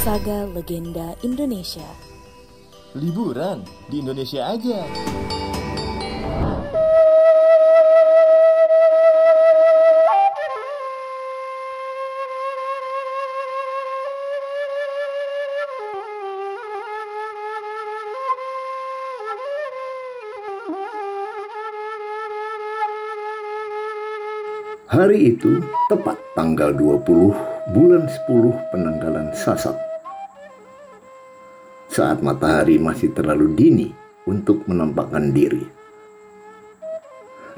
Saga Legenda Indonesia. Liburan di Indonesia aja. Hari itu tepat tanggal 20 bulan 10 penanggalan Sasak. Saat matahari masih terlalu dini untuk menampakkan diri.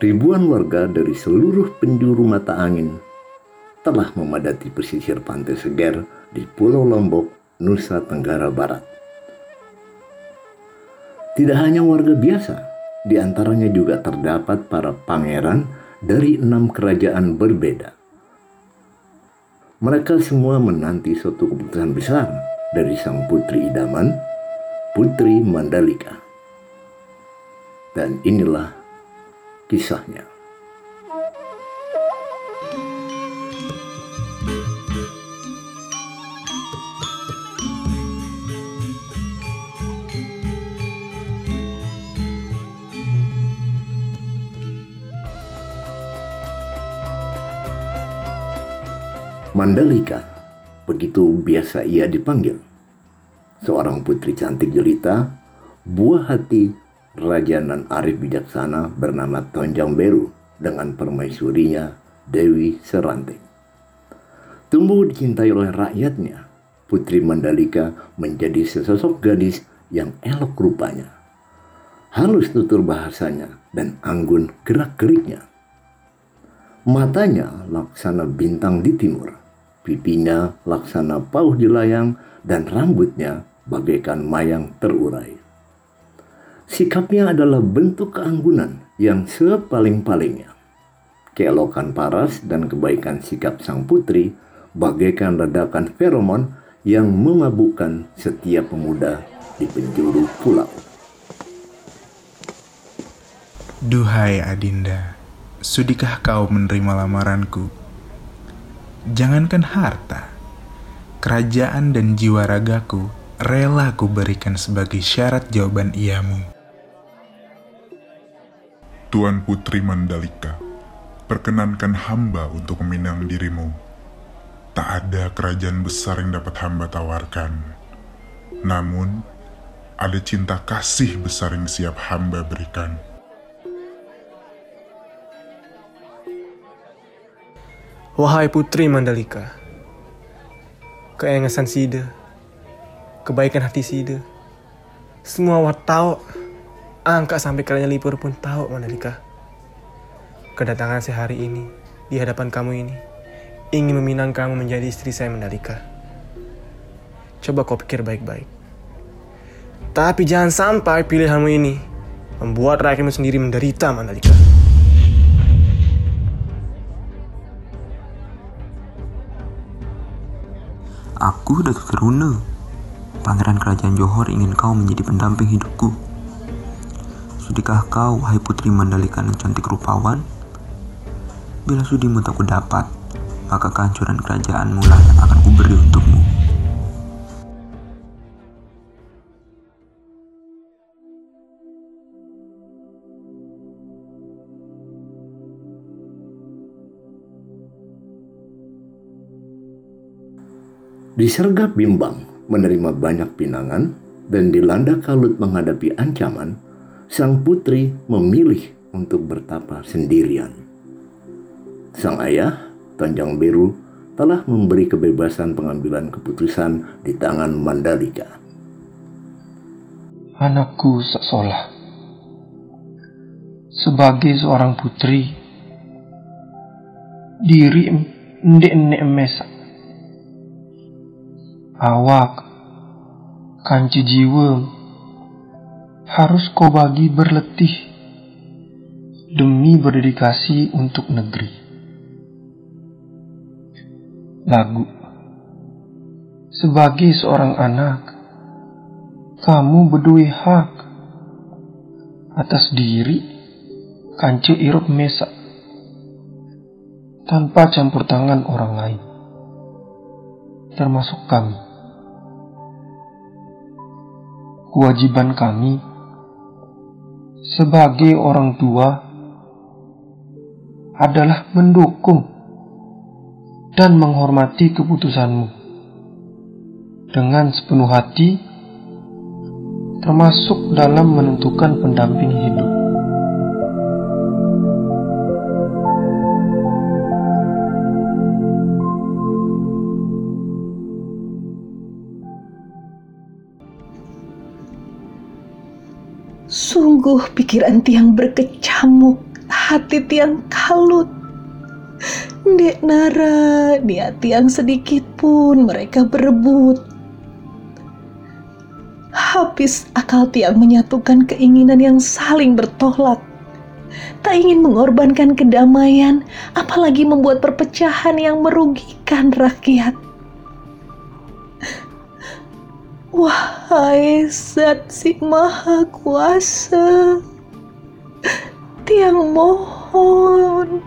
Ribuan warga dari seluruh penjuru mata angin telah memadati pesisir pantai Seger di Pulau Lombok, Nusa Tenggara Barat. Tidak hanya warga biasa, di antaranya juga terdapat para pangeran dari enam kerajaan berbeda. Mereka semua menanti suatu keputusan besar dari sang putri idaman, Putri Mandalika. Dan inilah kisahnya. Mandalika, begitu biasa ia dipanggil. Seorang putri cantik jelita, buah hati raja nan arif bijaksana bernama Tonjang Beru dengan permaisurinya Dewi Seranting. Tumbuh dicintai oleh rakyatnya, Putri Mandalika menjadi sesosok gadis yang elok rupanya. Halus tutur bahasanya dan anggun gerak-geriknya. Matanya laksana bintang di timur pipinya laksana pauh jelayang, dan rambutnya bagaikan mayang terurai. Sikapnya adalah bentuk keanggunan yang sepaling-palingnya. Keelokan paras dan kebaikan sikap sang putri bagaikan ledakan feromon yang memabukkan setiap pemuda di penjuru pulau. Duhai Adinda, sudikah kau menerima lamaranku? Jangankan harta, kerajaan dan jiwa ragaku rela ku berikan sebagai syarat jawaban iamu. Tuan Putri Mandalika, perkenankan hamba untuk meminang dirimu. Tak ada kerajaan besar yang dapat hamba tawarkan. Namun, ada cinta kasih besar yang siap hamba berikan. Wahai putri Mandalika, keengasan Sida, kebaikan hati Sida, semua wat tahu, angka sampai kerajaan Lipur pun tahu Mandalika. Kedatangan saya hari ini di hadapan kamu ini ingin meminang kamu menjadi istri saya Mandalika. Coba kau pikir baik-baik. Tapi jangan sampai pilihanmu ini membuat rakyatmu sendiri menderita Mandalika. Aku Datuk Teruna. Pangeran Kerajaan Johor ingin kau menjadi pendamping hidupku. Sudikah kau, wahai putri Mandalika yang cantik rupawan? Bila sudimu tak dapat, maka kehancuran kerajaanmu lah yang akan kuberi untukmu. Disergap bimbang menerima banyak pinangan dan dilanda kalut menghadapi ancaman, sang putri memilih untuk bertapa sendirian. Sang ayah, Tanjang Biru, telah memberi kebebasan pengambilan keputusan di tangan Mandalika. Anakku Saksola, sebagai seorang putri, diri ndek-ndek mesak awak, kanci jiwa, harus kau bagi berletih demi berdedikasi untuk negeri. Lagu Sebagai seorang anak, kamu berdua hak atas diri kanci irup mesak tanpa campur tangan orang lain, termasuk kami kewajiban kami sebagai orang tua adalah mendukung dan menghormati keputusanmu dengan sepenuh hati, termasuk dalam menentukan pendamping hidup. Sungguh pikiran tiang berkecamuk, hati tiang kalut. Dek Nara, niat tiang sedikit pun mereka berebut. Habis akal tiang menyatukan keinginan yang saling bertolak. Tak ingin mengorbankan kedamaian, apalagi membuat perpecahan yang merugikan rakyat. Wahai Zat si Maha Kuasa, Tiang mohon,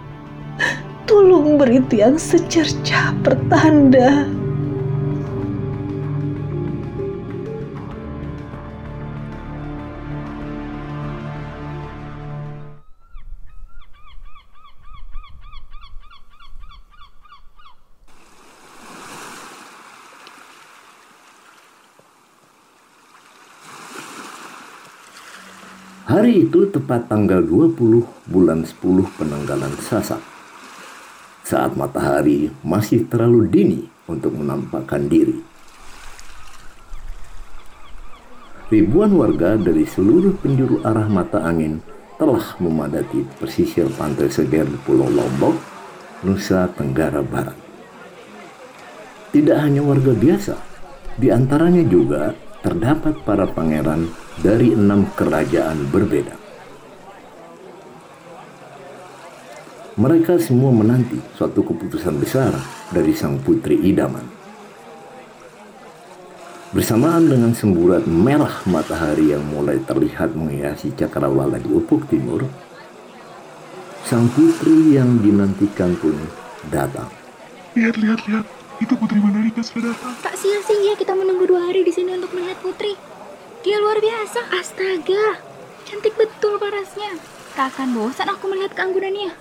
tolong beri Tiang secercah pertanda. Hari itu tepat tanggal 20 bulan 10 penanggalan Sasak. Saat matahari masih terlalu dini untuk menampakkan diri. Ribuan warga dari seluruh penjuru arah mata angin telah memadati pesisir pantai Seger di Pulau Lombok, Nusa Tenggara Barat. Tidak hanya warga biasa, di antaranya juga terdapat para pangeran dari enam kerajaan berbeda. Mereka semua menanti suatu keputusan besar dari sang putri idaman. Bersamaan dengan semburat merah matahari yang mulai terlihat menghiasi cakrawala di ufuk timur, sang putri yang dinantikan pun datang. Lihat, lihat, lihat. Itu Putri Mandalika sudah datang. Tak sia-sia kita menunggu dua hari di sini untuk melihat Putri. Dia luar biasa. Astaga, cantik betul parasnya. Tak akan bosan aku melihat keanggunannya.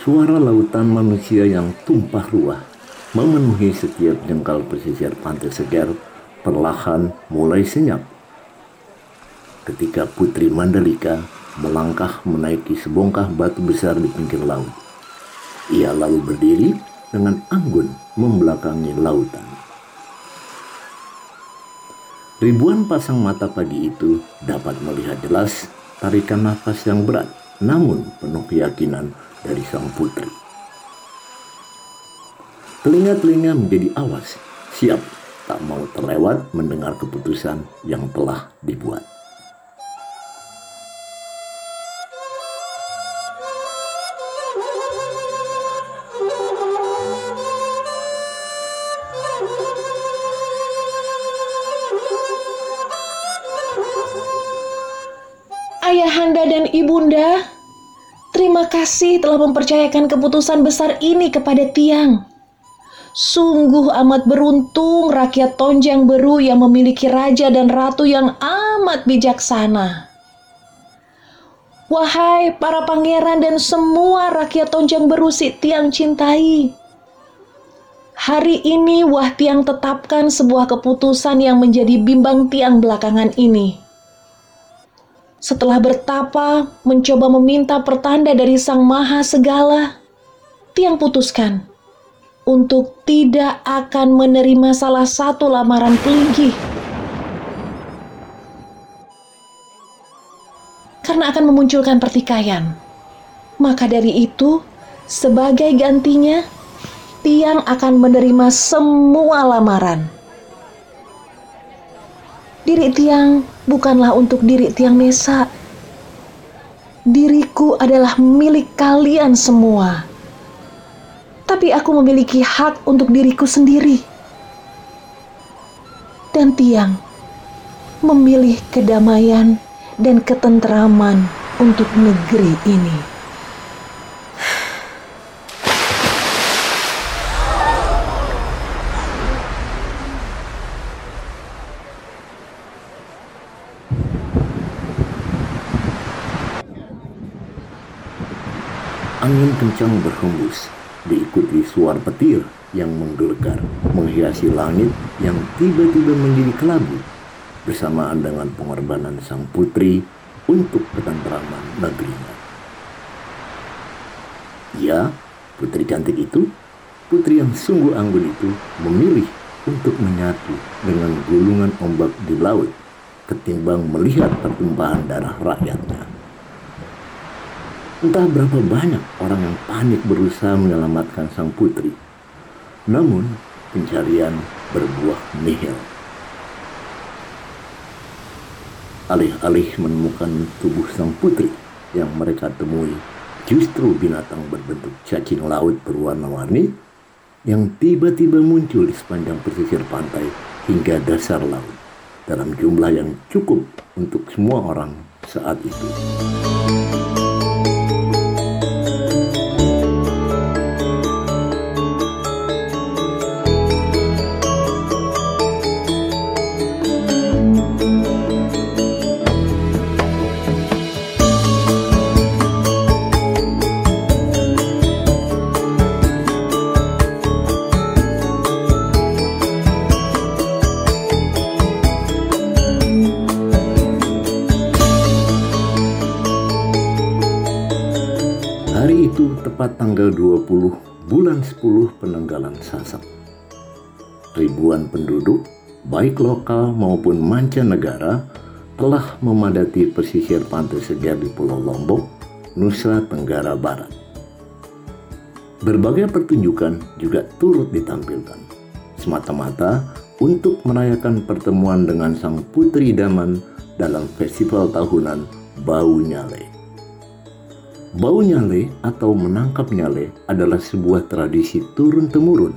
Suara lautan manusia yang tumpah ruah memenuhi setiap jengkal pesisir pantai segar perlahan mulai senyap. Ketika Putri Mandalika melangkah menaiki sebongkah batu besar di pinggir laut. Ia lalu berdiri dengan anggun membelakangi lautan. Ribuan pasang mata pagi itu dapat melihat jelas tarikan nafas yang berat namun penuh keyakinan dari sang putri. Telinga-telinga menjadi awas, siap tak mau terlewat mendengar keputusan yang telah dibuat. Dan ibunda, terima kasih telah mempercayakan keputusan besar ini kepada Tiang. Sungguh amat beruntung rakyat Tonjang Beru yang memiliki raja dan ratu yang amat bijaksana. Wahai para pangeran dan semua rakyat Tonjang Beru si Tiang cintai. Hari ini Wah Tiang tetapkan sebuah keputusan yang menjadi bimbang Tiang belakangan ini. Setelah bertapa mencoba meminta pertanda dari Sang Maha Segala, Tiang putuskan untuk tidak akan menerima salah satu lamaran pelinggih. Karena akan memunculkan pertikaian. Maka dari itu, sebagai gantinya, Tiang akan menerima semua lamaran. Diri Tiang bukanlah untuk diri Tiang Nesa. Diriku adalah milik kalian semua. Tapi aku memiliki hak untuk diriku sendiri. Dan Tiang memilih kedamaian dan ketentraman untuk negeri ini. Angin kencang berhembus, diikuti suara petir yang menggelegar, menghiasi langit yang tiba-tiba menjadi kelabu, bersamaan dengan pengorbanan sang putri untuk ketentraman negerinya. Ya, putri cantik itu, putri yang sungguh anggun itu memilih untuk menyatu dengan gulungan ombak di laut ketimbang melihat pertumpahan darah rakyatnya. Entah berapa banyak orang yang panik berusaha menyelamatkan sang putri. Namun, pencarian berbuah nihil. Alih-alih menemukan tubuh sang putri yang mereka temui justru binatang berbentuk cacing laut berwarna-warni yang tiba-tiba muncul di sepanjang pesisir pantai hingga dasar laut dalam jumlah yang cukup untuk semua orang saat itu. Hari itu tepat tanggal 20 bulan 10 penanggalan Sasak. Ribuan penduduk, baik lokal maupun mancanegara, telah memadati pesisir pantai segar di Pulau Lombok, Nusa Tenggara Barat. Berbagai pertunjukan juga turut ditampilkan, semata-mata untuk merayakan pertemuan dengan sang putri idaman dalam festival tahunan Bau Nyale. Bau nyale atau menangkap nyale adalah sebuah tradisi turun-temurun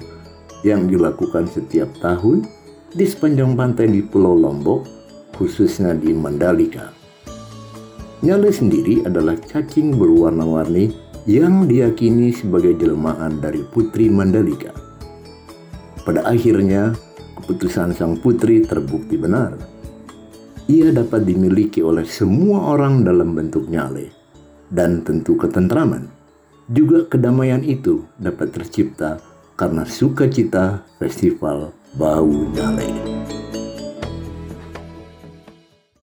yang dilakukan setiap tahun di sepanjang pantai di Pulau Lombok, khususnya di Mandalika. Nyale sendiri adalah cacing berwarna-warni yang diyakini sebagai jelmaan dari Putri Mandalika. Pada akhirnya, keputusan sang putri terbukti benar. Ia dapat dimiliki oleh semua orang dalam bentuk nyale dan tentu ketentraman. Juga kedamaian itu dapat tercipta karena sukacita festival Bau Nyale.